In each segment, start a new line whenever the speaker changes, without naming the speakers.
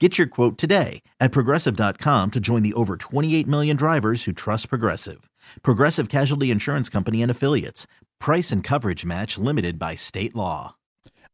Get your quote today at progressive.com to join the over 28 million drivers who trust Progressive. Progressive Casualty Insurance Company and Affiliates. Price and coverage match limited by state law.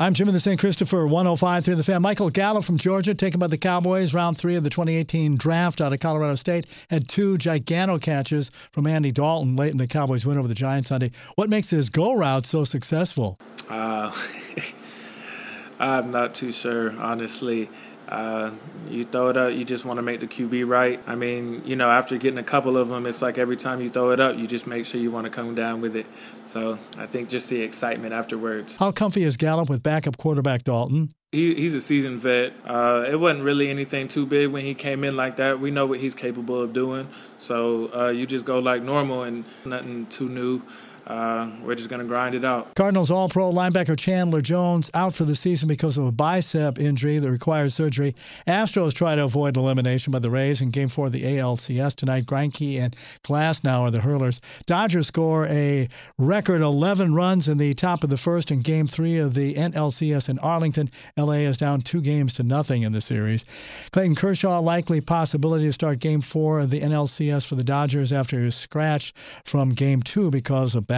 I'm Jim in the St. Christopher 105 through the fan. Michael Gallup from Georgia, taken by the Cowboys, round three of the 2018 draft out of Colorado State, had two giganto catches from Andy Dalton late in the Cowboys win over the Giants Sunday. What makes his go route so successful?
Uh, I'm not too sure, honestly. Uh, you throw it up, you just want to make the QB right. I mean, you know, after getting a couple of them, it's like every time you throw it up, you just make sure you want to come down with it. So I think just the excitement afterwards.
How comfy is Gallup with backup quarterback Dalton?
He, he's a seasoned vet. Uh, it wasn't really anything too big when he came in like that. We know what he's capable of doing. So uh, you just go like normal and nothing too new uh, we're just going to grind it out.
Cardinals All Pro linebacker Chandler Jones out for the season because of a bicep injury that requires surgery. Astros try to avoid elimination by the Rays in Game 4 of the ALCS tonight. Greinke and Glasnow are the hurlers. Dodgers score a record 11 runs in the top of the first in Game 3 of the NLCS in Arlington. LA is down two games to nothing in the series. Clayton Kershaw likely possibility to start Game 4 of the NLCS for the Dodgers after his scratch from Game 2 because of back